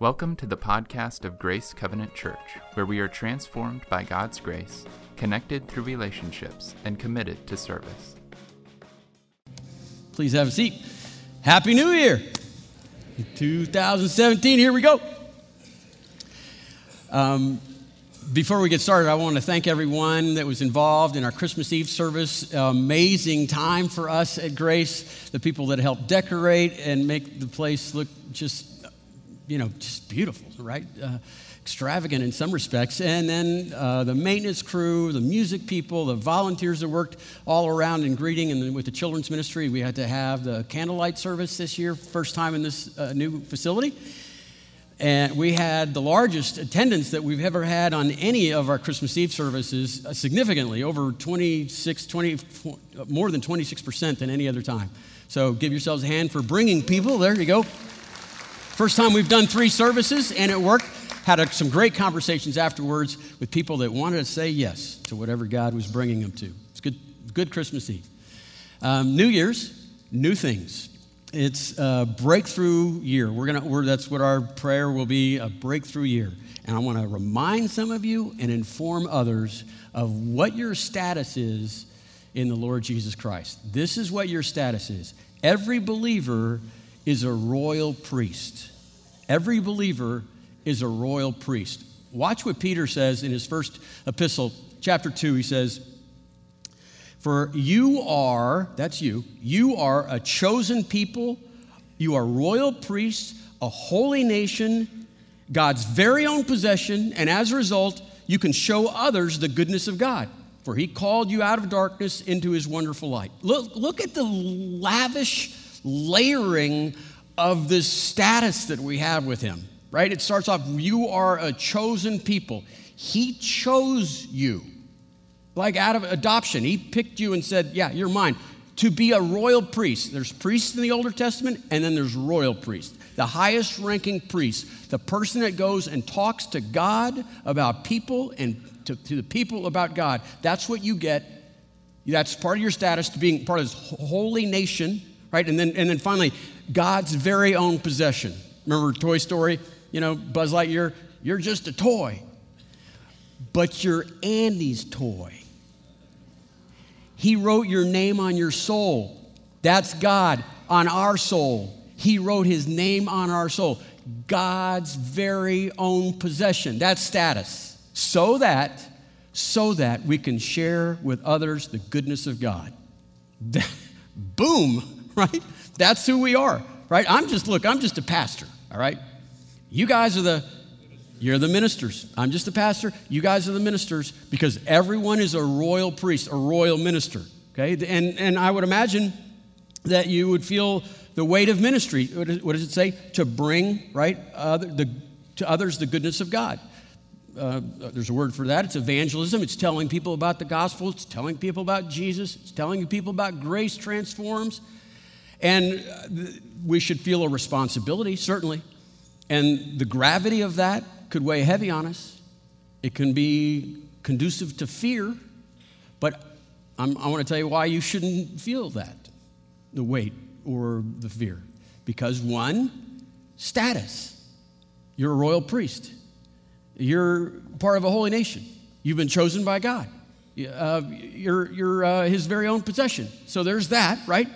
Welcome to the podcast of Grace Covenant Church, where we are transformed by God's grace, connected through relationships, and committed to service. Please have a seat. Happy New Year! 2017, here we go. Um, before we get started, I want to thank everyone that was involved in our Christmas Eve service. Amazing time for us at Grace. The people that helped decorate and make the place look just you know, just beautiful, right? Uh, extravagant in some respects. And then uh, the maintenance crew, the music people, the volunteers that worked all around in greeting and with the children's ministry. We had to have the candlelight service this year, first time in this uh, new facility. And we had the largest attendance that we've ever had on any of our Christmas Eve services, uh, significantly over 26, 20, more than 26% than any other time. So give yourselves a hand for bringing people. There you go. First time we've done three services, and it worked. Had a, some great conversations afterwards with people that wanted to say yes to whatever God was bringing them to. It's good, good Christmas Eve. Um, new Year's, new things. It's a breakthrough year. We're gonna, we're, that's what our prayer will be a breakthrough year. And I want to remind some of you and inform others of what your status is in the Lord Jesus Christ. This is what your status is. Every believer is a royal priest. Every believer is a royal priest. Watch what Peter says in his first epistle, chapter 2. He says, For you are, that's you, you are a chosen people, you are royal priests, a holy nation, God's very own possession, and as a result, you can show others the goodness of God. For he called you out of darkness into his wonderful light. Look, look at the lavish layering of this status that we have with him, right? It starts off, you are a chosen people. He chose you, like out of adoption. He picked you and said, Yeah, you're mine. To be a royal priest. There's priests in the Older Testament, and then there's royal priests. The highest ranking priest, the person that goes and talks to God about people and to, to the people about God. That's what you get. That's part of your status to being part of this holy nation right? And then, and then finally, God's very own possession. Remember Toy Story? You know, Buzz Lightyear, you're just a toy, but you're Andy's toy. He wrote your name on your soul. That's God on our soul. He wrote his name on our soul. God's very own possession. That's status. So that, so that we can share with others the goodness of God. Boom. right? That's who we are, right? I'm just, look, I'm just a pastor, all right? You guys are the, you're the ministers. I'm just a pastor. You guys are the ministers because everyone is a royal priest, a royal minister, okay? And, and I would imagine that you would feel the weight of ministry. What does it say? To bring, right, other, the, to others the goodness of God. Uh, there's a word for that. It's evangelism. It's telling people about the gospel. It's telling people about Jesus. It's telling people about grace transforms. And we should feel a responsibility, certainly. And the gravity of that could weigh heavy on us. It can be conducive to fear, but I'm, i want to tell you why you shouldn't feel that the weight or the fear. Because, one, status. You're a royal priest, you're part of a holy nation, you've been chosen by God. Uh, you're you're uh, his very own possession. So there's that, right?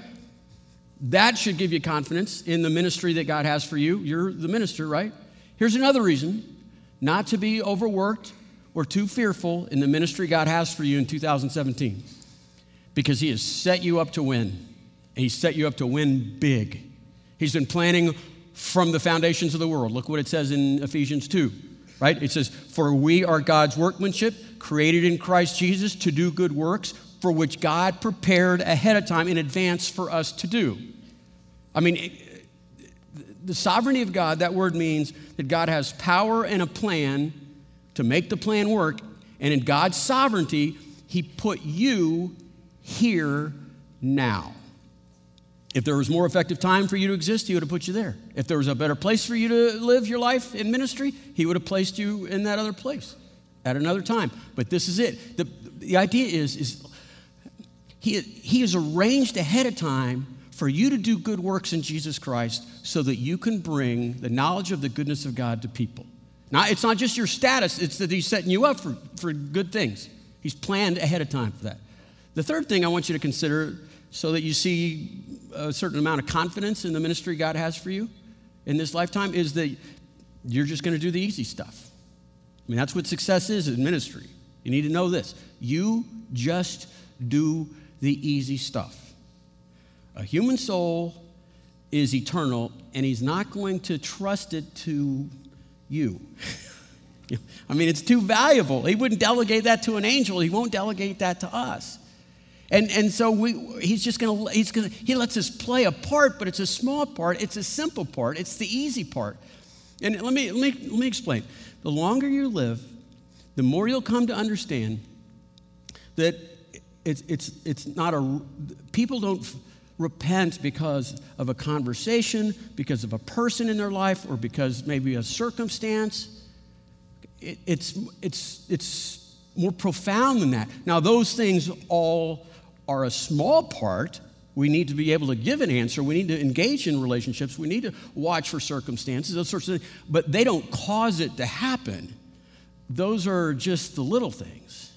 That should give you confidence in the ministry that God has for you. You're the minister, right? Here's another reason not to be overworked or too fearful in the ministry God has for you in 2017 because He has set you up to win. And He set you up to win big. He's been planning from the foundations of the world. Look what it says in Ephesians 2, right? It says, For we are God's workmanship, created in Christ Jesus to do good works, for which God prepared ahead of time in advance for us to do. I mean, it, the sovereignty of God, that word means that God has power and a plan to make the plan work, and in God's sovereignty, He put you here now. If there was more effective time for you to exist, He would have put you there. If there was a better place for you to live your life in ministry, He would have placed you in that other place at another time. But this is it. The, the idea is, is he, he has arranged ahead of time for you to do good works in Jesus Christ so that you can bring the knowledge of the goodness of God to people. Now, it's not just your status, it's that He's setting you up for, for good things. He's planned ahead of time for that. The third thing I want you to consider so that you see a certain amount of confidence in the ministry God has for you in this lifetime is that you're just going to do the easy stuff. I mean, that's what success is in ministry. You need to know this. You just do the easy stuff. A human soul is eternal, and he's not going to trust it to you. I mean, it's too valuable. He wouldn't delegate that to an angel, he won't delegate that to us. And, and so we, he's just going to, he's going to, he lets us play a part, but it's a small part. It's a simple part. It's the easy part. And let me, let me, let me explain. The longer you live, the more you'll come to understand that it's, it's, it's not a, people don't repent because of a conversation, because of a person in their life, or because maybe a circumstance. It, it's, it's, it's more profound than that. Now, those things all are a small part. We need to be able to give an answer. We need to engage in relationships. We need to watch for circumstances, those sorts of things. But they don't cause it to happen. Those are just the little things.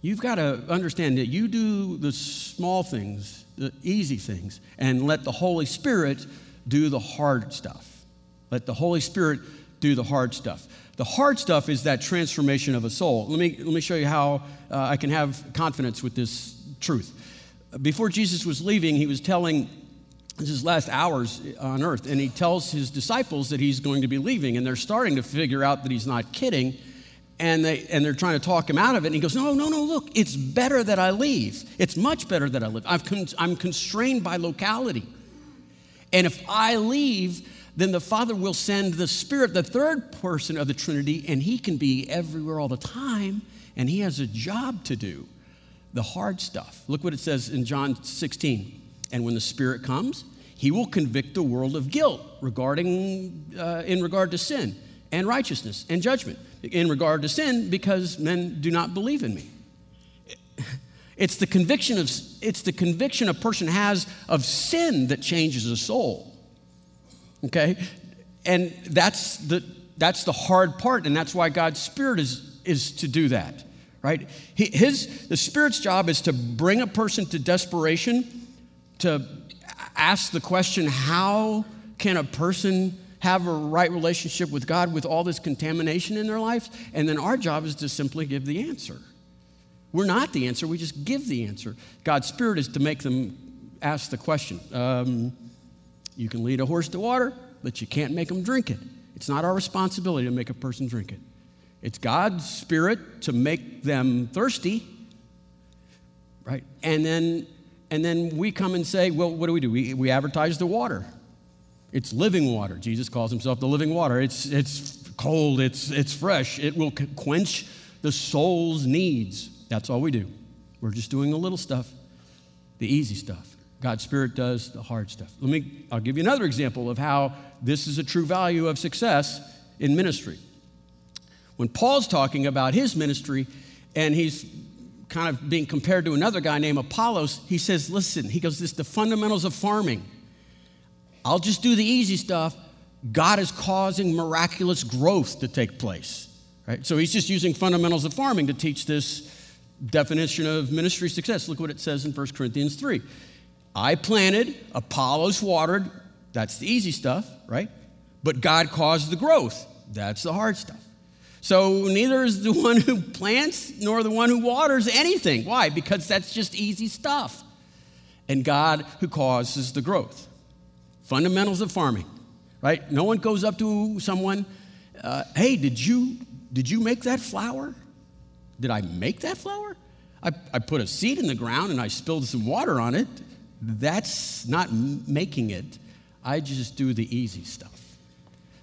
You've got to understand that you do the small things, the easy things, and let the Holy Spirit do the hard stuff. Let the Holy Spirit do the hard stuff. The hard stuff is that transformation of a soul. Let me, let me show you how uh, I can have confidence with this truth. Before Jesus was leaving, he was telling his last hours on earth, and he tells his disciples that he's going to be leaving, and they're starting to figure out that he's not kidding, and, they, and they're trying to talk him out of it. And he goes, No, no, no, look, it's better that I leave. It's much better that I live. i con- I'm constrained by locality. And if I leave, then the Father will send the Spirit, the third person of the Trinity, and he can be everywhere all the time, and he has a job to do the hard stuff. Look what it says in John 16. And when the Spirit comes, he will convict the world of guilt regarding, uh, in regard to sin and righteousness and judgment. In regard to sin, because men do not believe in me. It's the conviction of it's the conviction a person has of sin that changes a soul. Okay? And that's the that's the hard part, and that's why God's Spirit is, is to do that right? His, the Spirit's job is to bring a person to desperation, to ask the question, how can a person have a right relationship with God with all this contamination in their life? And then our job is to simply give the answer. We're not the answer, we just give the answer. God's Spirit is to make them ask the question. Um, you can lead a horse to water, but you can't make them drink it. It's not our responsibility to make a person drink it. It's God's spirit to make them thirsty, right? And then, and then we come and say, well, what do we do? We, we advertise the water. It's living water. Jesus calls himself the living water. It's, it's cold, it's, it's fresh, it will quench the soul's needs. That's all we do. We're just doing the little stuff, the easy stuff. God's Spirit does the hard stuff. Let me, I'll give you another example of how this is a true value of success in ministry. When Paul's talking about his ministry and he's kind of being compared to another guy named Apollos, he says, Listen, he goes, This is the fundamentals of farming. I'll just do the easy stuff. God is causing miraculous growth to take place. Right? So he's just using fundamentals of farming to teach this definition of ministry success. Look what it says in 1 Corinthians 3. I planted, Apollos watered, that's the easy stuff, right? But God caused the growth, that's the hard stuff. So neither is the one who plants nor the one who waters anything. Why? Because that's just easy stuff. And God who causes the growth. Fundamentals of farming, right? No one goes up to someone, uh, hey, did you, did you make that flower? Did I make that flower? I, I put a seed in the ground and I spilled some water on it. That's not making it. I just do the easy stuff.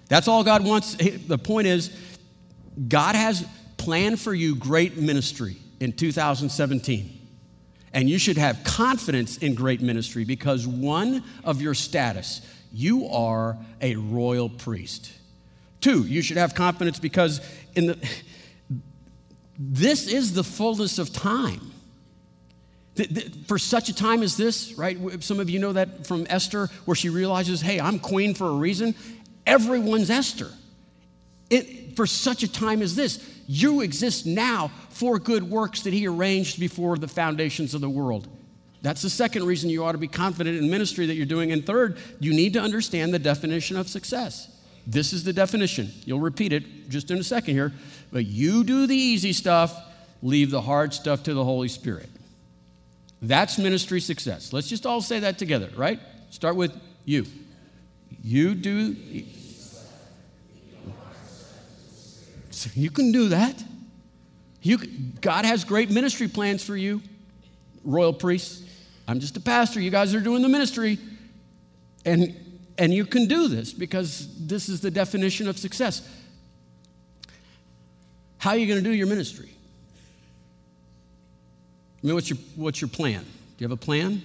That's all God wants. The point is, God has planned for you great ministry in 2017. And you should have confidence in great ministry because one of your status, you are a royal priest. Two, you should have confidence because in the this is the fullness of time. For such a time as this, right? Some of you know that from Esther, where she realizes, hey, I'm queen for a reason. Everyone's Esther. It, for such a time as this, you exist now for good works that he arranged before the foundations of the world. That's the second reason you ought to be confident in ministry that you're doing. And third, you need to understand the definition of success. This is the definition. You'll repeat it just in a second here. But you do the easy stuff, leave the hard stuff to the Holy Spirit. That's ministry success. Let's just all say that together, right? Start with you. You do. So you can do that. You, God has great ministry plans for you, royal priests. I'm just a pastor. You guys are doing the ministry. And, and you can do this because this is the definition of success. How are you going to do your ministry? I mean, what's your, what's your plan? Do you have a plan?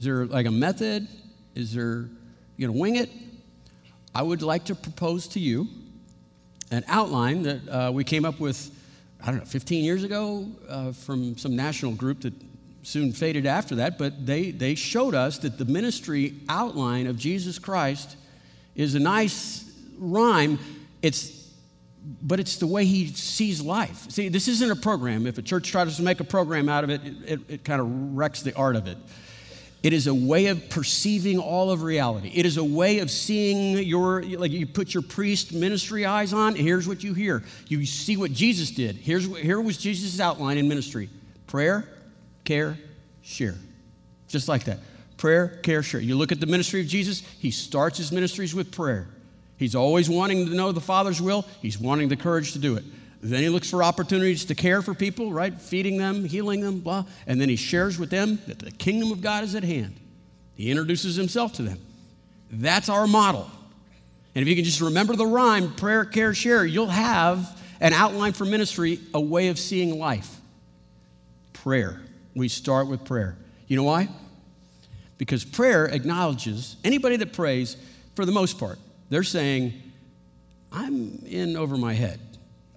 Is there like a method? Is there, you going to wing it? I would like to propose to you an outline that uh, we came up with, I don't know, 15 years ago uh, from some national group that soon faded after that, but they, they showed us that the ministry outline of Jesus Christ is a nice rhyme. It's but it's the way he sees life. See, this isn't a program. If a church tries to make a program out of it, it, it, it kind of wrecks the art of it. It is a way of perceiving all of reality. It is a way of seeing your, like you put your priest ministry eyes on, here's what you hear. You see what Jesus did. Here's, here was Jesus' outline in ministry prayer, care, share. Just like that. Prayer, care, share. You look at the ministry of Jesus, he starts his ministries with prayer. He's always wanting to know the Father's will, he's wanting the courage to do it. Then he looks for opportunities to care for people, right? Feeding them, healing them, blah. And then he shares with them that the kingdom of God is at hand. He introduces himself to them. That's our model. And if you can just remember the rhyme, prayer, care, share, you'll have an outline for ministry, a way of seeing life. Prayer. We start with prayer. You know why? Because prayer acknowledges anybody that prays, for the most part, they're saying, I'm in over my head.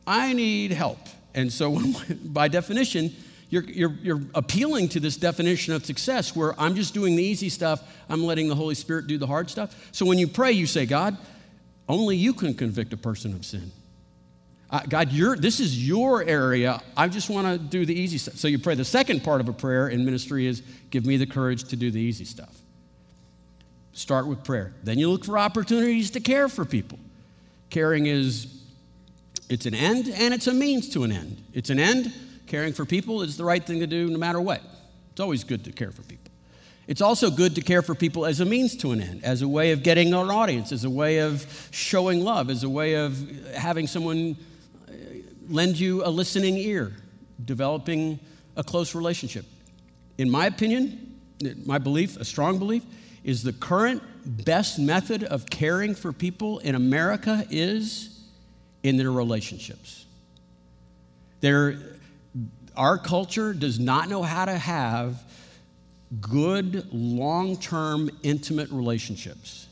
I need help. And so, by definition, you're, you're, you're, appealing to this definition of success where I'm just doing the easy stuff, I'm letting the Holy Spirit do the hard stuff. So, when you pray, you say, God, only you can convict a person of sin. Uh, God, this is your area. I just want to do the easy stuff. So, you pray. The second part of a prayer in ministry is give me the courage to do the easy stuff. Start with prayer. Then you look for opportunities to care for people. Caring is it's an end and it's a means to an end. It's an end. Caring for people is the right thing to do no matter what. It's always good to care for people. It's also good to care for people as a means to an end, as a way of getting an audience, as a way of showing love, as a way of having someone uh, lend you a listening ear, developing a close relationship. In my opinion, my belief, a strong belief, is the current best method of caring for people in America is in their relationships. There, our culture does not know how to have good, long term, intimate relationships.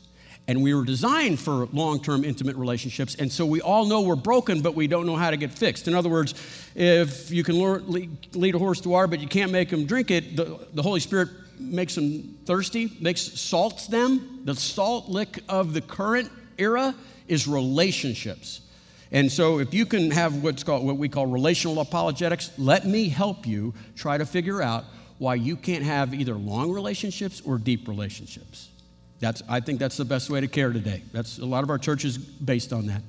And we were designed for long term, intimate relationships. And so we all know we're broken, but we don't know how to get fixed. In other words, if you can lead a horse to water, but you can't make him drink it, the, the Holy Spirit makes them thirsty, makes salts them. The salt lick of the current era is relationships. And so if you can have what's called what we call relational apologetics, let me help you try to figure out why you can't have either long relationships or deep relationships. That's, I think that's the best way to care today. That's a lot of our churches based on that.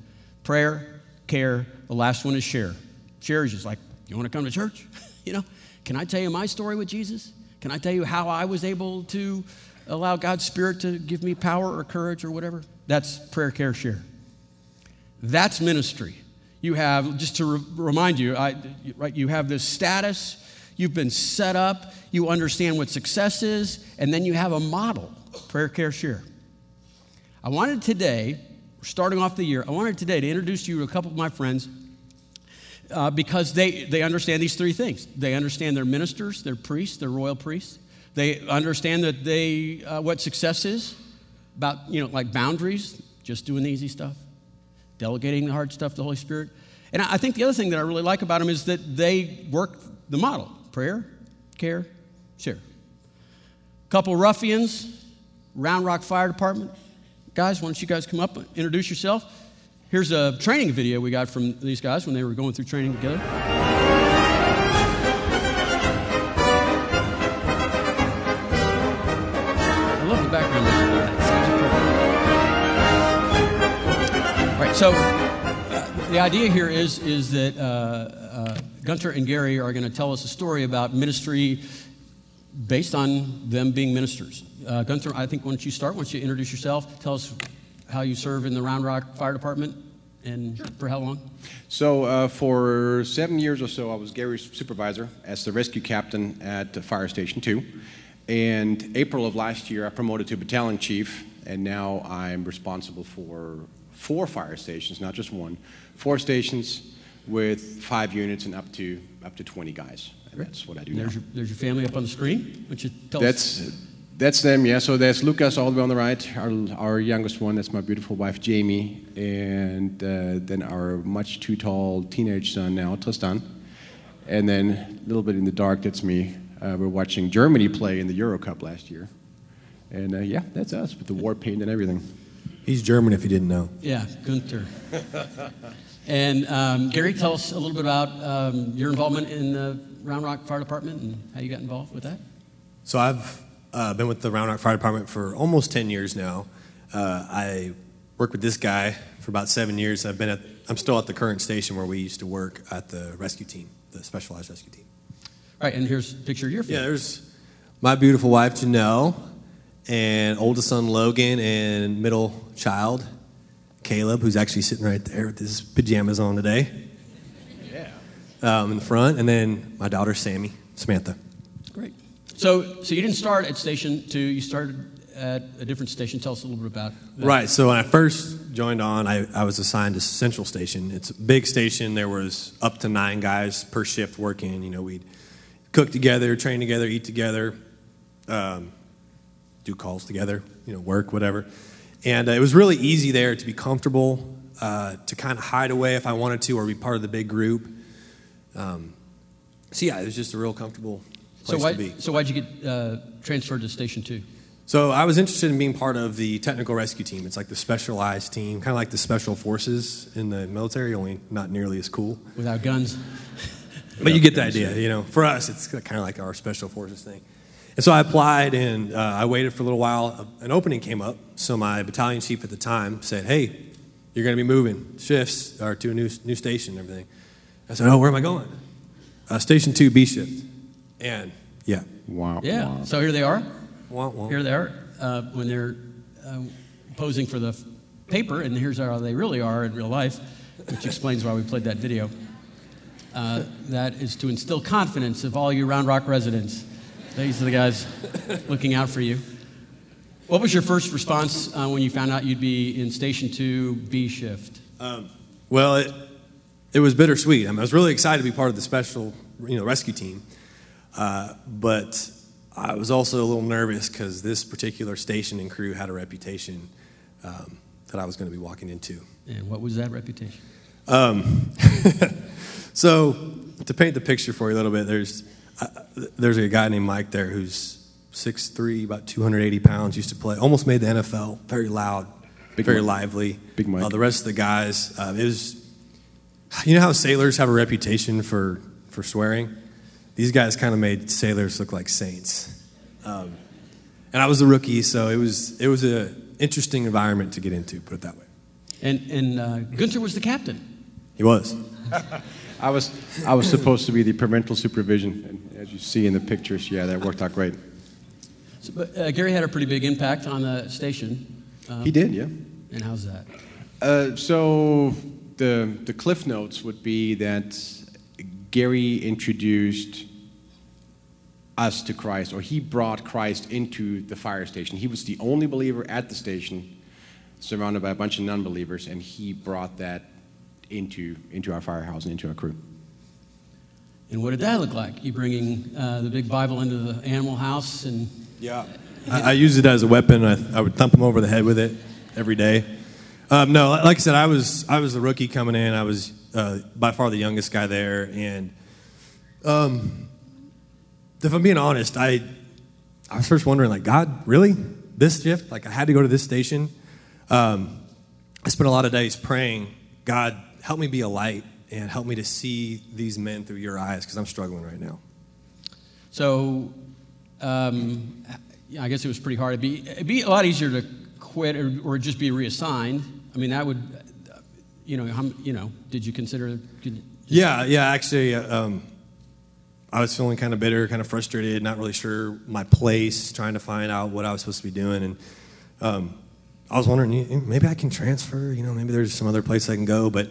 Prayer, care, the last one is share. Share is just like, you want to come to church? you know, can I tell you my story with Jesus? Can I tell you how I was able to allow God's Spirit to give me power or courage or whatever? That's prayer, care, share. That's ministry. You have, just to re- remind you, I, right, you have this status, you've been set up, you understand what success is, and then you have a model prayer, care, share. I wanted today, starting off the year, I wanted today to introduce you to a couple of my friends uh, because they, they understand these three things. They understand their ministers, their priests, their royal priests. They understand that they, uh, what success is, about, you know, like boundaries, just doing the easy stuff, delegating the hard stuff to the Holy Spirit. And I think the other thing that I really like about them is that they work the model prayer, care, Share. Couple ruffians, Round Rock Fire Department. Guys, why don't you guys come up and introduce yourself? Here's a training video we got from these guys when they were going through training together. So uh, the idea here is, is that uh, uh, Gunter and Gary are going to tell us a story about ministry based on them being ministers. Uh, Gunter, I think once you start, once you introduce yourself, tell us how you serve in the Round Rock Fire Department and sure. for how long? So, uh, for seven years or so, I was Gary's supervisor as the rescue captain at Fire Station 2. And April of last year, I promoted to battalion chief, and now I'm responsible for four fire stations, not just one, four stations with five units and up to up to 20 guys. And that's what I do there's now. Your, there's your family up on the screen. Would you tell that's, us? That's them, yeah. So there's Lucas all the way on the right, our, our youngest one. That's my beautiful wife, Jamie. And uh, then our much too tall teenage son now, Tristan. And then a little bit in the dark, that's me. Uh, we're watching Germany play in the Euro Cup last year. And uh, yeah, that's us with the war paint and everything. He's German if you didn't know. Yeah, Gunther. and um, Gary, tell us a little bit about um, your involvement in the Round Rock Fire Department and how you got involved with that. So I've uh, been with the Round Rock Fire Department for almost 10 years now. Uh, I worked with this guy for about seven years. I've been at, I'm still at the current station where we used to work at the rescue team, the specialized rescue team. All right, and here's a picture of your family. Yeah, there's my beautiful wife, Janelle, and oldest son, Logan, and middle child, Caleb, who's actually sitting right there with his pajamas on today. Yeah. Um, in the front, and then my daughter, Sammy, Samantha. Great. So, so you didn't start at Station 2, you started at a different station. Tell us a little bit about that. Right. So when I first joined on, I, I was assigned to Central Station. It's a big station. There was up to nine guys per shift working. You know, we'd cook together, train together, eat together, um, do calls together, you know, work, whatever. And uh, it was really easy there to be comfortable, uh, to kind of hide away if I wanted to, or be part of the big group. Um, so yeah, it was just a real comfortable place so why, to be. So why'd you get uh, transferred to Station Two? So I was interested in being part of the technical rescue team. It's like the specialized team, kind of like the special forces in the military, only not nearly as cool. Without guns. But you get the idea, you know. For us, it's kind of like our special forces thing. And so I applied, and uh, I waited for a little while. An opening came up, so my battalion chief at the time said, "Hey, you're going to be moving shifts or to a new new station and everything." I said, "Oh, where am I going?" Uh, station two, B shift. And yeah, Wow. Yeah. wow. So here they are. wah, wah. Here they are uh, when they're uh, posing for the f- paper, and here's how they really are in real life, which explains why we played that video. Uh, that is to instill confidence of all you Round Rock residents. These are the guys looking out for you. What was your first response uh, when you found out you'd be in Station 2 B shift? Well, it, it was bittersweet. I, mean, I was really excited to be part of the special, you know, rescue team, uh, but I was also a little nervous because this particular station and crew had a reputation um, that I was going to be walking into. And what was that reputation? Um, so, to paint the picture for you a little bit, there's uh, there's a guy named Mike there who's 6'3", about 280 pounds, used to play, almost made the NFL, very loud, Big very Mike. lively. Big Mike. Uh, the rest of the guys, uh, it was, you know how sailors have a reputation for, for swearing? These guys kind of made sailors look like saints. Um, and I was a rookie, so it was, it was an interesting environment to get into, put it that way. And, and uh, Gunther was the captain. He was. I was I was supposed to be the parental supervision, and as you see in the pictures, yeah, that worked out great. So, but, uh, Gary had a pretty big impact on the station. Um, He did, yeah. And how's that? Uh, so the the cliff notes would be that Gary introduced us to Christ, or he brought Christ into the fire station. He was the only believer at the station, surrounded by a bunch of non-believers, and he brought that into into our firehouse and into our crew. And what did that look like? You bringing uh, the big Bible into the animal house and Yeah. I, I used it as a weapon. I, I would thump him over the head with it every day. Um, no, like I said, I was I was the rookie coming in. I was uh, by far the youngest guy there, and um, if I'm being honest, I, I was first wondering, like, God, really? This shift? Like, I had to go to this station. Um, I spent a lot of days praying, God, help me be a light and help me to see these men through your eyes because I'm struggling right now. So, um, I guess it was pretty hard. It'd be, it'd be a lot easier to quit or, or just be reassigned. I mean, that would, you know, how, you know, did you consider? Could, yeah, yeah. Actually, uh, um, I was feeling kind of bitter, kind of frustrated, not really sure my place, trying to find out what I was supposed to be doing, and um, I was wondering maybe I can transfer. You know, maybe there's some other place I can go, but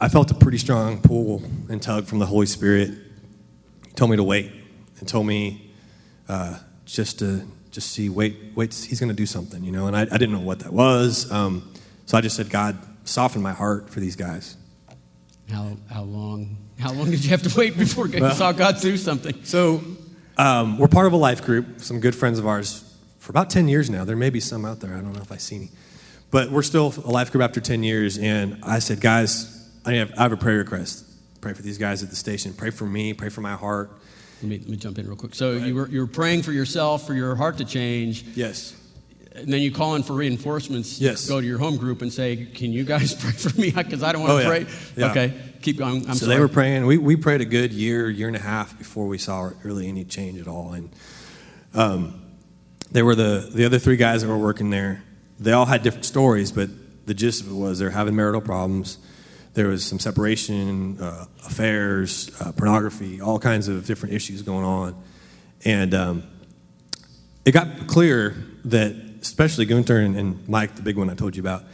I felt a pretty strong pull and tug from the Holy Spirit. He told me to wait and told me uh, just to just see, wait, wait, he's going to do something, you know. And I, I, didn't know what that was, um, so I just said, God, soften my heart for these guys. How how long how long did you have to wait before you well, saw God do something? So um, we're part of a life group, some good friends of ours, for about ten years now. There may be some out there. I don't know if I see any, but we're still a life group after ten years. And I said, guys I have, I have a prayer request. Pray for these guys at the station. Pray for me. Pray for my heart. Let me, let me jump in real quick. So you were, you were praying for yourself, for your heart to change. Yes. And then you call in for reinforcements. Yes. Go to your home group and say, "Can you guys pray for me? Because I don't want to oh, pray." Yeah. Okay, keep going. I'm so sorry. they were praying. We we prayed a good year, year and a half before we saw really any change at all. And um, they were the the other three guys that were working there. They all had different stories, but the gist of it was they're having marital problems there was some separation, uh, affairs, uh, pornography, all kinds of different issues going on. And um, it got clear that, especially Gunther and, and, Mike, the big one I told you about,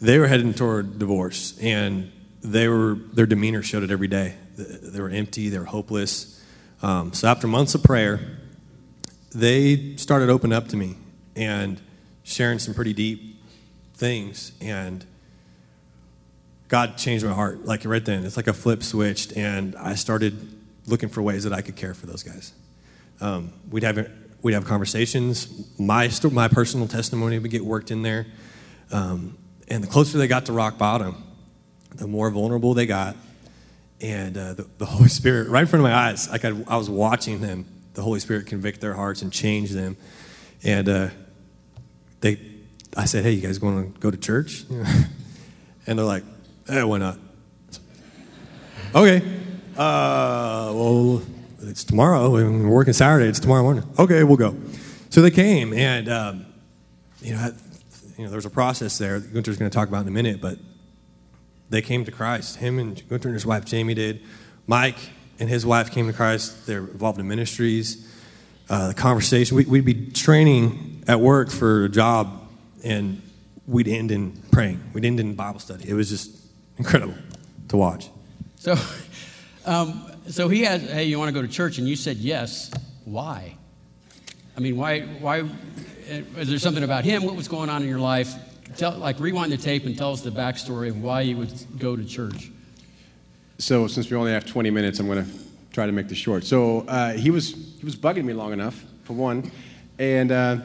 they were heading toward divorce. And they were, their demeanor showed it every day. They were empty, they were hopeless. Um, so after months of prayer, they started opening up to me and sharing some pretty deep things. And God changed my heart, like right then. It's like a flip switched, and I started looking for ways that I could care for those guys. Um, we'd have we'd have conversations. My my personal testimony would get worked in there, um, and the closer they got to rock bottom, the more vulnerable they got, and uh, the, the, Holy Spirit right in front of my eyes, like I, I, was watching them, the Holy Spirit convict their hearts and change them, and uh, they. I said, "Hey, you guys going to go to church?" and they're like, Eh, why not? Okay. Uh, well, it's tomorrow. We're working Saturday. It's tomorrow morning. Okay, we'll go. So they came, and um, you know, you know, there was a process there. That Gunter's going to talk about in a minute, but they came to Christ. Him and Gunter and his wife Jamie did. Mike and his wife came to Christ. They're involved in ministries. Uh, the conversation. We, would be training at work for a job, and we'd end in praying. We'd end in Bible study. It was just incredible to watch. So, um, so he asked, "Hey, you want to go to church?" And you said yes. Why? I mean, why? Why? Is there something about him? What was going on in your life? Tell, like, rewind the tape and tell us the backstory of why you would go to church. So, since we only have 20 minutes, I'm going to try to make this short. So, uh, he was he was bugging me long enough for one, and uh,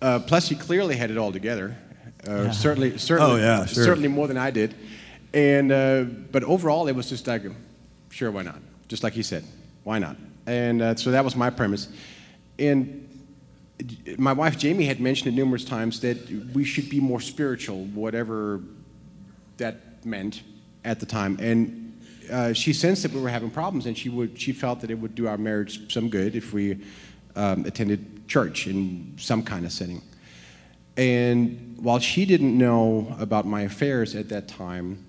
uh, plus he clearly had it all together. Uh, yeah. Certainly, certainly, oh, yeah, sure. certainly more than I did. And uh, but overall, it was just like, sure, why not? Just like he said, why not? And uh, so that was my premise. And my wife Jamie had mentioned it numerous times that we should be more spiritual, whatever that meant at the time. And uh, she sensed that we were having problems, and she would she felt that it would do our marriage some good if we um, attended church in some kind of setting. And while she didn't know about my affairs at that time,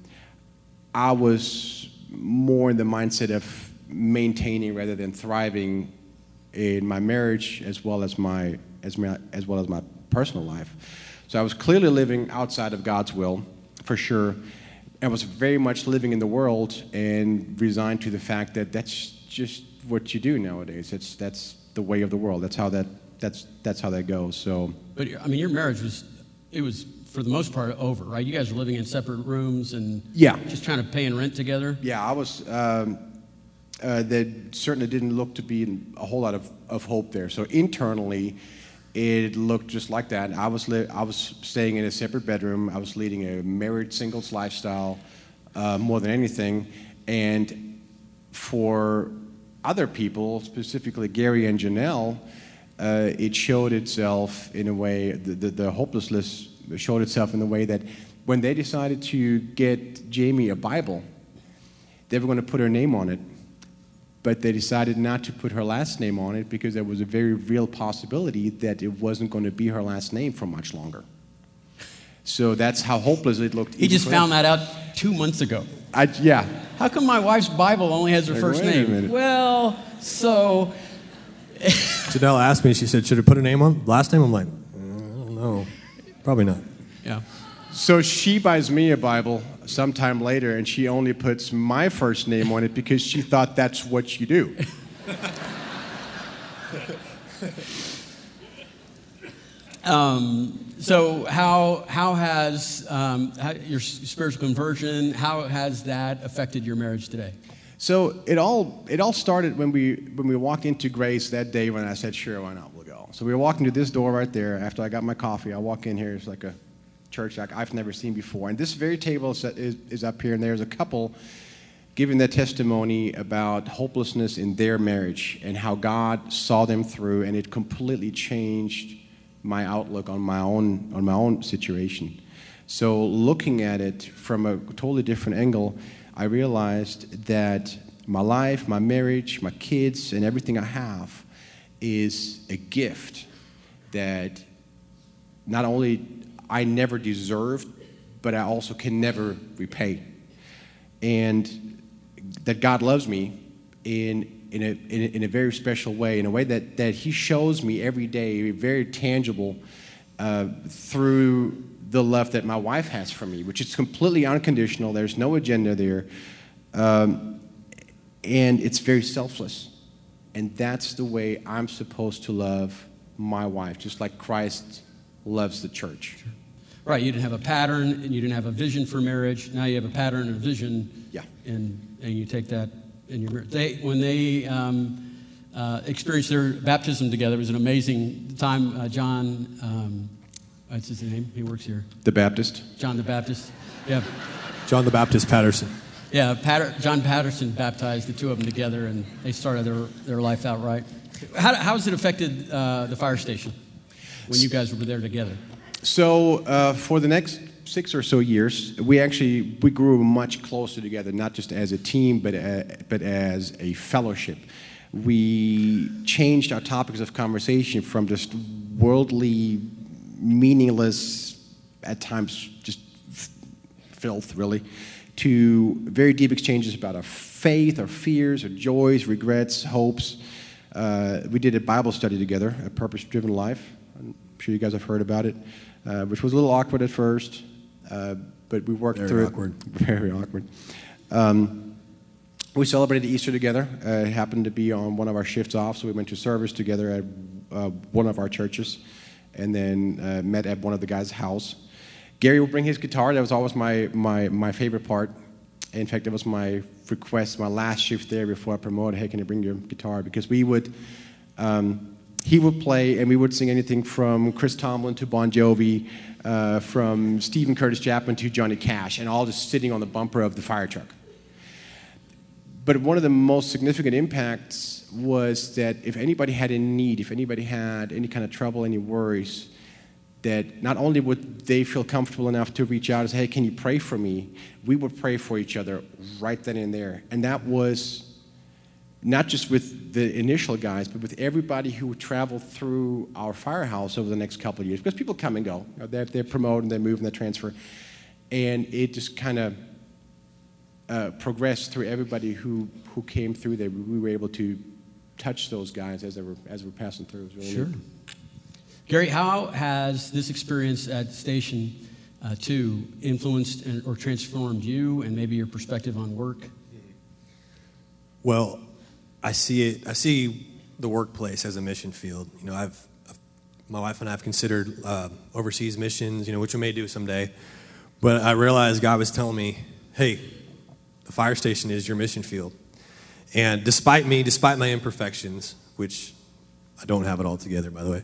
I was more in the mindset of maintaining rather than thriving in my marriage as well as my as, my, as well as my personal life. So I was clearly living outside of God's will, for sure. I was very much living in the world and resigned to the fact that that's just what you do nowadays. That's that's the way of the world. That's how that that's that's how that goes. So, but I mean, your marriage was it was for the most part over, right? You guys were living in separate rooms and yeah, just trying to pay and rent together. Yeah, I was. Um, uh, there certainly didn't look to be a whole lot of, of hope there. So internally, it looked just like that. I was li- I was staying in a separate bedroom. I was leading a married singles lifestyle uh, more than anything, and for other people, specifically Gary and Janelle, uh, it showed itself in a way, the, the, the hopelessness showed itself in the way that when they decided to get Jamie a Bible, they were going to put her name on it, but they decided not to put her last name on it because there was a very real possibility that it wasn't going to be her last name for much longer. So that's how hopeless it looked. He just found that out two months ago. I, yeah. How come my wife's Bible only has her Like, first name? Well, so Janelle asked me, she said, should I put a name on? Last name? I'm like, "Uh, I don't know. Probably not. yeah. So she buys me a Bible sometime later, and she only puts my first name on it because she thought that's what you do. Um, so how how has um, how, your spiritual conversion? How has that affected your marriage today? So it all it all started when we when we walked into Grace that day when I said, "Sure, why not? We'll go." So we were walking to this door right there. After I got my coffee, I walk in here. It's like a church like I've never seen before. And this very table is, is, is up here, and there's a couple giving their testimony about hopelessness in their marriage and how God saw them through, and it completely changed my outlook on my own on my own situation. So looking at it from a totally different angle, I realized that my life, my marriage, my kids, and everything I have is a gift that not only I never deserved, but I also can never repay. And that God loves me in, in, a, in, a, in a very special way, in a way that, that He shows me every day, very tangible, uh, through the love that my wife has for me, which is completely unconditional. There's no agenda there. Um, and it's very selfless. And that's the way I'm supposed to love my wife, just like Christ loves the church. Right, you didn't have a pattern and you didn't have a vision for marriage. Now you have a pattern and a vision. Yeah. And, and you take that in your marriage. They, when they um, uh, experienced their baptism together, it was an amazing time. Uh, John, um, what's his name? He works here. The Baptist. John the Baptist. Yeah. John the Baptist Patterson. Yeah, Patter, John Patterson baptized the two of them together, and they started their, their life out right. How, how has it affected uh, the fire station when you guys were there together? So uh, for the next six or so years, we actually we grew much closer together, not just as a team, but uh, but as a fellowship. We changed our topics of conversation from just worldly, meaningless, at times just f- filth, really, to very deep exchanges about our faith, our fears, our joys, regrets, hopes. Uh, we did a Bible study together, a purpose-driven life. I'm sure you guys have heard about it, uh, which was a little awkward at first, uh, but we worked through it. Very through awkward. it. Very awkward. Um, we celebrated Easter together. Uh, it happened to be on one of our shifts off, so we went to service together at uh, one of our churches, and then uh, met at one of the guys' house. Gary would bring his guitar. That was always my, my, my favorite part. In fact, that was my request, my last shift there before I promoted. Hey, can you bring your guitar? Because we would, um, he would play, and we would sing anything from Chris Tomlin to Bon Jovi, uh, from Steven Curtis Chapman to Johnny Cash, and all just sitting on the bumper of the fire truck. But one of the most significant impacts was that if anybody had a need, if anybody had any kind of trouble, any worries, that not only would they feel comfortable enough to reach out and say, hey, can you pray for me? We would pray for each other right then and there. And that was not just with the initial guys, but with everybody who would travel through our firehouse over the next couple of years. Because people come and go. You know, They're, they're promoted, they move, and they transfer. And it just kind of uh, progressed through everybody who, who came through there. We were able to touch those guys as they were, as they were passing through. It was really Sure. neat. Gary, how has this experience at Station uh, 2 influenced and, or transformed you and maybe your perspective on work? Well, I see it. I see the workplace as a mission field. You know, I've, I've my wife and I have considered uh, overseas missions. You know, which we may do someday. But I realized God was telling me, "Hey, the fire station is your mission field." And despite me, despite my imperfections, which I don't have it all together, by the way,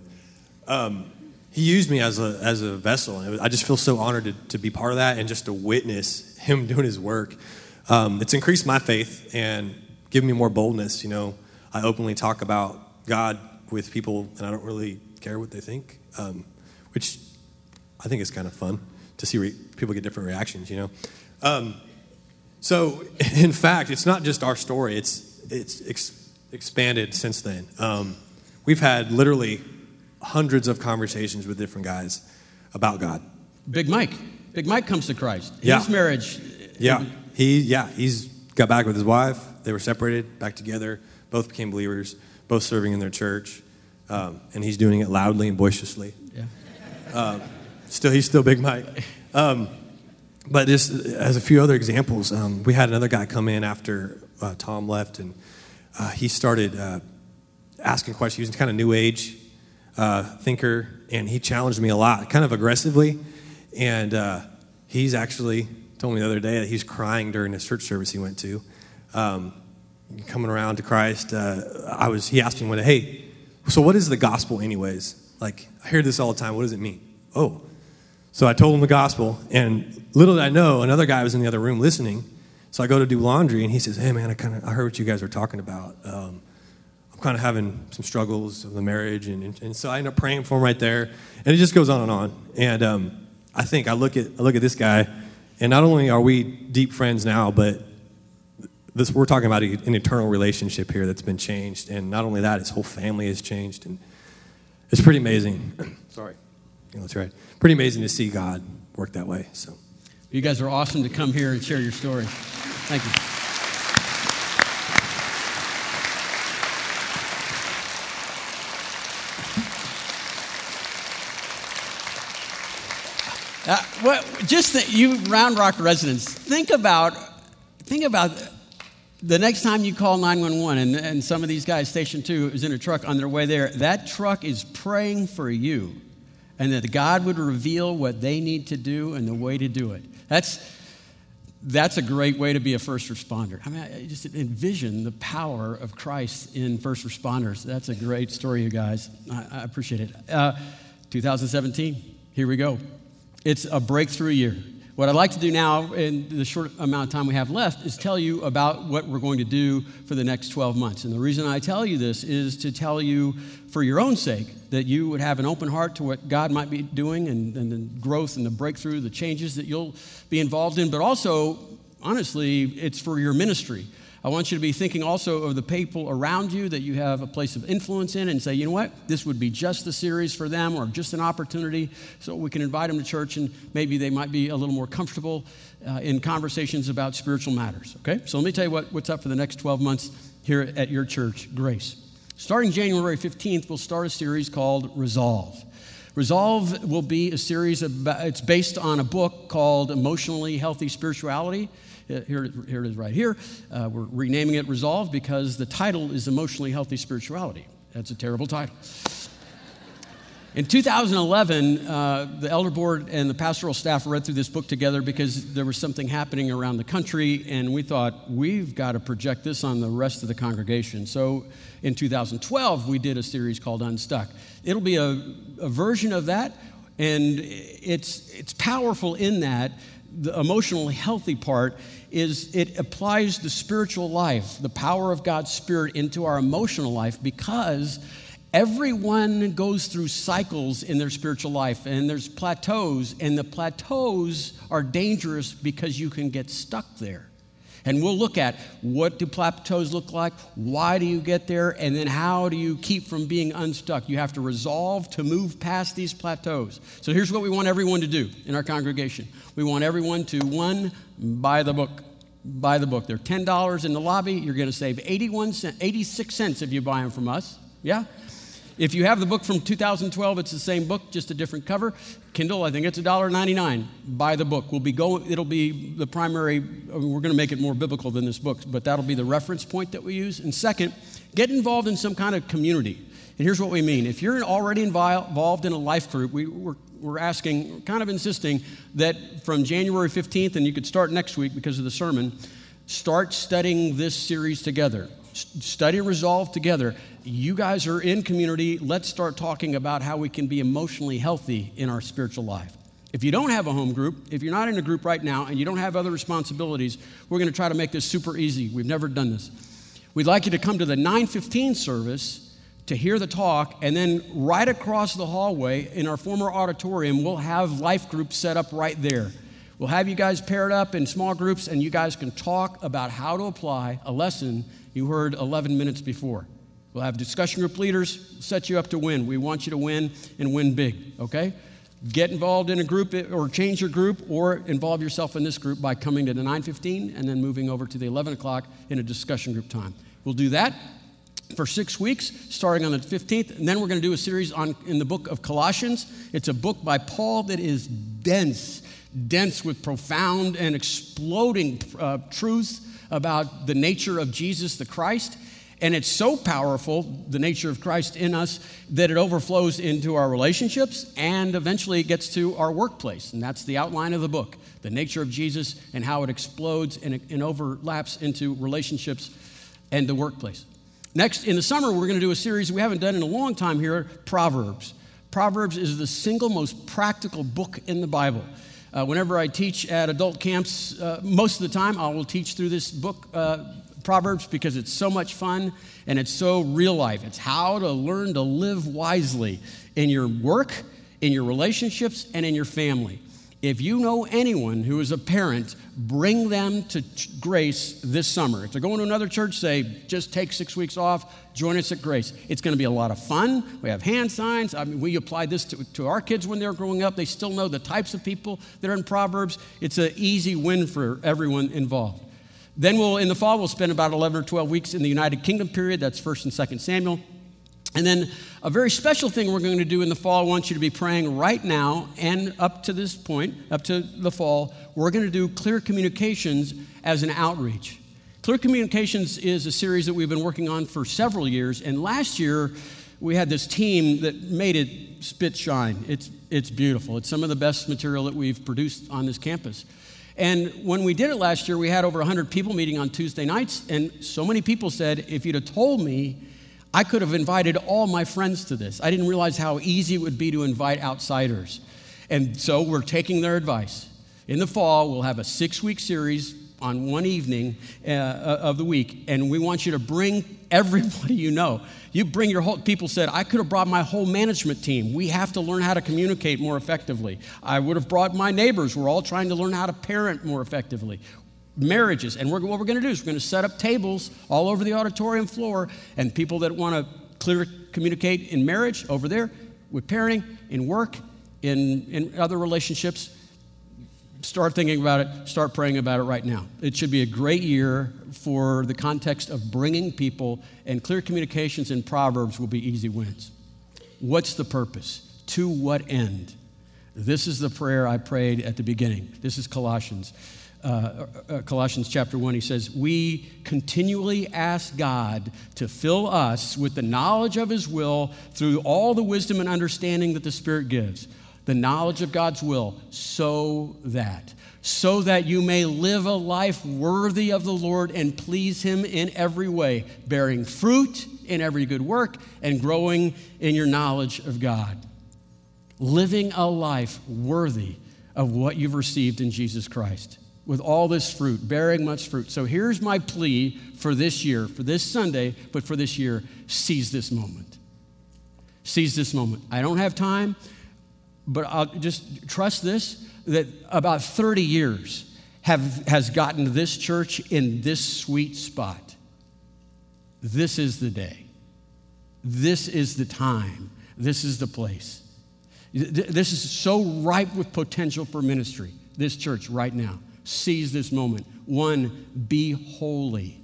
um, He used me as a as a vessel, and I just feel so honored to, to be part of that and just to witness Him doing His work. Um, it's increased my faith and given me more boldness. You know, I openly talk about God with people, and I don't really care what they think, um, which I think is kind of fun to see re- people get different reactions, you know. Um, so, in fact, it's not just our story; it's it's ex- expanded since then. Um, we've had literally hundreds of conversations with different guys about God. Big Mike. Big Mike comes to Christ. Yeah. His marriage. Yeah, he yeah he's got back with his wife. They were separated, back together. Both became believers. Both serving in their church, um, and he's doing it loudly and boisterously. Yeah. Uh, still, he's still Big Mike. Um, but just as a few other examples, um, we had another guy come in after uh, Tom left, and uh, he started uh, asking questions. He was kind of new age uh, thinker, and he challenged me a lot, kind of aggressively. And uh, he's actually told me the other day that he's crying during this church service he went to. Um, coming around to Christ, uh, I was. He asked me one day, "Hey, so what is the gospel, anyways? Like, I hear this all the time. What does it mean?" Oh, so I told him the gospel, and little did I know, another guy was in the other room listening. So I go to do laundry, and he says, "Hey, man, I kind of I heard what you guys were talking about. Um, I'm kind of having some struggles of the marriage, and, and, and so I end up praying for him right there, and it just goes on and on. And um, I think I look at I look at this guy, and not only are we deep friends now, but this we're talking about an eternal relationship here that's been changed, and not only that, his whole family has changed, and it's pretty amazing. That's right. Pretty amazing to see God work that way. So. You guys are awesome to come here and share your story. Thank you. Uh, what, just you Round Rock residents, think about, think about the next time you call 911 and, and some of these guys, Station 2, is in a truck on their way there, that truck is praying for you and that God would reveal what they need to do and the way to do it. That's, that's a great way to be a first responder. I mean, I just envision the power of Christ in first responders. That's a great story, you guys. I, I appreciate it. Uh, 2017, here we go. It's a breakthrough year. What I'd like to do now, in the short amount of time we have left, is tell you about what we're going to do for the next 12 months. And the reason I tell you this is to tell you, for your own sake, that you would have an open heart to what God might be doing and, and the growth and the breakthrough, the changes that you'll be involved in, but also, honestly, it's for your ministry. I want you to be thinking also of the people around you that you have a place of influence in and say, you know what, this would be just the series for them or just an opportunity so we can invite them to church and maybe they might be a little more comfortable uh, in conversations about spiritual matters. Okay? So let me tell you what, what's up for the next 12 months here at your church, Grace. Starting January 15th, we'll start a series called Resolve. Resolve will be a series about, it's based on a book called Emotionally Healthy Spirituality. Uh, Here, here it is right here. Uh, we're renaming it Resolve because the title is Emotionally Healthy Spirituality. That's a terrible title. In 2011, uh, the elder board and the pastoral staff read through this book together because there was something happening around the country, and we thought we've got to project this on the rest of the congregation. So in 2012, we did a series called Unstuck. It'll be a, a version of that, and it's, it's powerful in that the emotionally healthy part is it applies the spiritual life, the power of God's Spirit into our emotional life because everyone goes through cycles in their spiritual life and there's plateaus, and the plateaus are dangerous because you can get stuck there. And we'll look at what do plateaus look like, why do you get there, and then how do you keep from being unstuck. You have to resolve to move past these plateaus. So here's what we want everyone to do in our congregation. We want everyone to one, buy the book. Buy the book. They're $10 in the lobby. You're going to save 81 cent, 86 cents if you buy them from us. Yeah? If you have the book from 2012, it's the same book, just a different cover. Kindle, I think it's $1.99. Buy the book. We'll be going, it'll be the primary, we're going to make it more biblical than this book, but that'll be the reference point that we use. And second, get involved in some kind of community. And here's what we mean if you're already involved in a life group, we, we're, we're asking, kind of insisting that from January 15th, and you could start next week because of the sermon, start studying this series together. Study Resolve together. You guys are in community. Let's start talking about how we can be emotionally healthy in our spiritual life. If you don't have a home group, if you're not in a group right now and you don't have other responsibilities, we're going to try to make this super easy. We've never done this. We'd like you to come to the 915 service to hear the talk, and then right across the hallway in our former auditorium, we'll have life groups set up right there. We'll have you guys paired up in small groups, and you guys can talk about how to apply a lesson you heard 11 minutes before. We'll have discussion group leaders set you up to win. We want you to win and win big, okay? Get involved in a group or change your group or involve yourself in this group by coming to the 915 and then moving over to the 11 o'clock in a discussion group time. We'll do that for six weeks, starting on the 15th. And then we're going to do a series on in the book of Colossians. It's a book by Paul that is dense, dense with profound and exploding uh, truths about the nature of Jesus the Christ. And it's so powerful, the nature of Christ in us, that it overflows into our relationships and eventually it gets to our workplace. And that's the outline of the book the nature of Jesus and how it explodes and, and overlaps into relationships and the workplace. Next, in the summer, we're going to do a series we haven't done in a long time here Proverbs. Proverbs is the single most practical book in the Bible. Uh, whenever I teach at adult camps, uh, most of the time I will teach through this book, uh, Proverbs, because it's so much fun and it's so real life. It's how to learn to live wisely in your work, in your relationships, and in your family. If you know anyone who is a parent, bring them to Grace this summer. If they're going to another church, say, just take six weeks off, join us at Grace. It's going to be a lot of fun. We have hand signs. I mean, we applied this to, to our kids when they were growing up. They still know the types of people that are in Proverbs. It's an easy win for everyone involved. Then we'll, in the fall, we'll spend about 11 or 12 weeks in the United Kingdom period. That's 1st and 2nd Samuel. And then a very special thing we're going to do in the fall, I want you to be praying right now and up to this point, up to the fall, we're going to do Clear Communications as an outreach. Clear Communications is a series that we've been working on for several years. And last year, we had this team that made it spit shine. It's, it's beautiful. It's some of the best material that we've produced on this campus. And when we did it last year, we had over 100 people meeting on Tuesday nights. And so many people said, if you'd have told me I could have invited all my friends to this. I didn't realize how easy it would be to invite outsiders. And so we're taking their advice. In the fall, we'll have a six week series on one evening uh, uh, of the week, and we want you to bring everybody you know. You bring your whole, people said, I could have brought my whole management team. We have to learn how to communicate more effectively. I would have brought my neighbors. We're all trying to learn how to parent more effectively marriages. And we're, what we're going to do is we're going to set up tables all over the auditorium floor, and people that want to clear communicate in marriage over there, with parenting, in work, in, in other relationships. Start thinking about it, start praying about it right now. It should be a great year for the context of bringing people, and clear communications in Proverbs will be easy wins. What's the purpose? To what end? This is the prayer I prayed at the beginning. This is Colossians. Uh, uh, Colossians chapter 1, he says, We continually ask God to fill us with the knowledge of his will through all the wisdom and understanding that the Spirit gives. The knowledge of God's will, so that, so that you may live a life worthy of the Lord and please him in every way, bearing fruit in every good work and growing in your knowledge of God. Living a life worthy of what you've received in Jesus Christ with all this fruit, bearing much fruit. So here's my plea for this year, for this Sunday, but for this year seize this moment. Seize this moment. I don't have time, but I'll just trust this that about 30 years have, has gotten this church in this sweet spot. This is the day. This is the time. This is the place. This is so ripe with potential for ministry, this church right now seize this moment. One, be holy.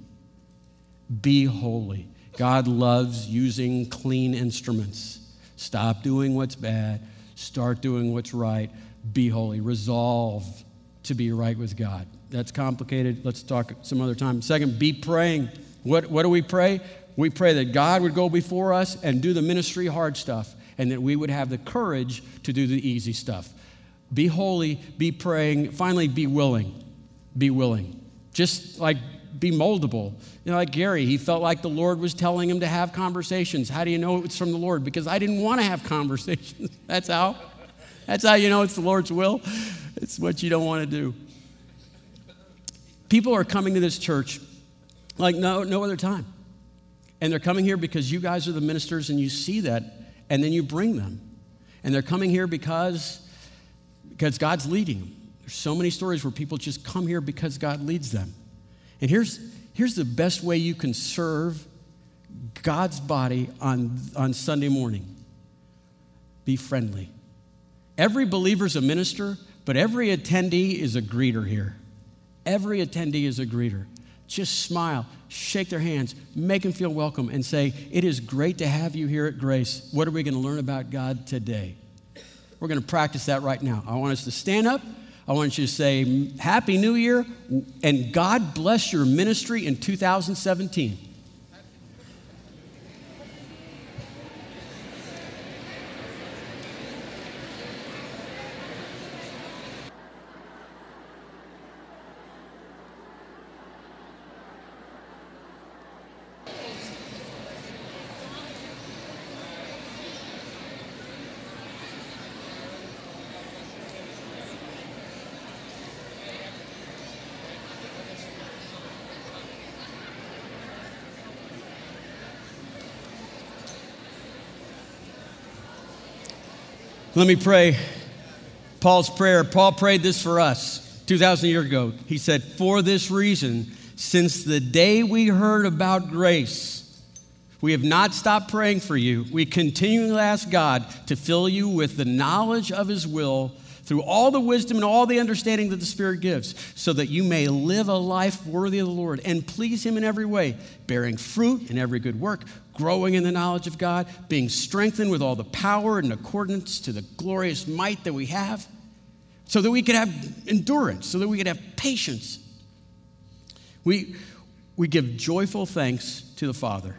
Be holy. God loves using clean instruments. Stop doing what's bad, start doing what's right. Be holy. Resolve to be right with God. That's complicated. Let's talk some other time. Second, be praying. What, what do we pray? We pray that God would go before us and do the ministry hard stuff, and that we would have the courage to do the easy stuff. Be holy, be praying. Finally, be willing. Be willing. Just like be moldable. You know, like Gary, he felt like the Lord was telling him to have conversations. How do you know it's from the Lord? Because I didn't want to have conversations. That's how. That's how you know it's the Lord's will. It's what you don't want to do. People are coming to this church like no, no other time. And they're coming here because you guys are the ministers and you see that, and then you bring them. And they're coming here because, because God's leading them. There's so many stories where people just come here because God leads them. And here's, here's the best way you can serve God's body on, on Sunday morning be friendly. Every believer's a minister, but every attendee is a greeter here. Every attendee is a greeter. Just smile, shake their hands, make them feel welcome, and say, It is great to have you here at Grace. What are we going to learn about God today? We're going to practice that right now. I want us to stand up. I want you to say, Happy New Year, and God bless your ministry in 2017. Let me pray Paul's prayer. Paul prayed this for us 2,000 years ago. He said, For this reason, since the day we heard about grace, we have not stopped praying for you. We continually ask God to fill you with the knowledge of His will through all the wisdom and all the understanding that the Spirit gives, so that you may live a life worthy of the Lord and please Him in every way, bearing fruit in every good work, growing in the knowledge of God, being strengthened with all the power in accordance to the glorious might that we have, so that we could have endurance, so that we could have patience. We, we give joyful thanks to the Father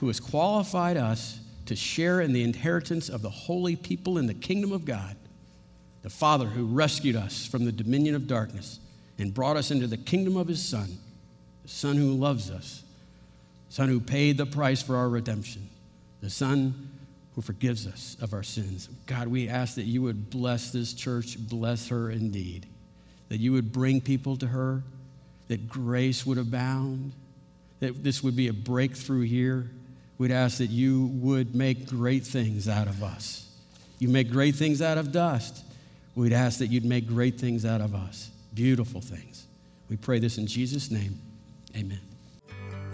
who has qualified us to share in the inheritance of the holy people in the kingdom of God the Father who rescued us from the dominion of darkness and brought us into the kingdom of His Son, the Son who loves us, Son who paid the price for our redemption, the Son who forgives us of our sins. God, we ask that you would bless this church, bless her indeed, that you would bring people to her, that grace would abound, that this would be a breakthrough here. We'd ask that you would make great things out of us. You make great things out of dust. We'd ask that you'd make great things out of us, beautiful things. We pray this in Jesus' name. Amen.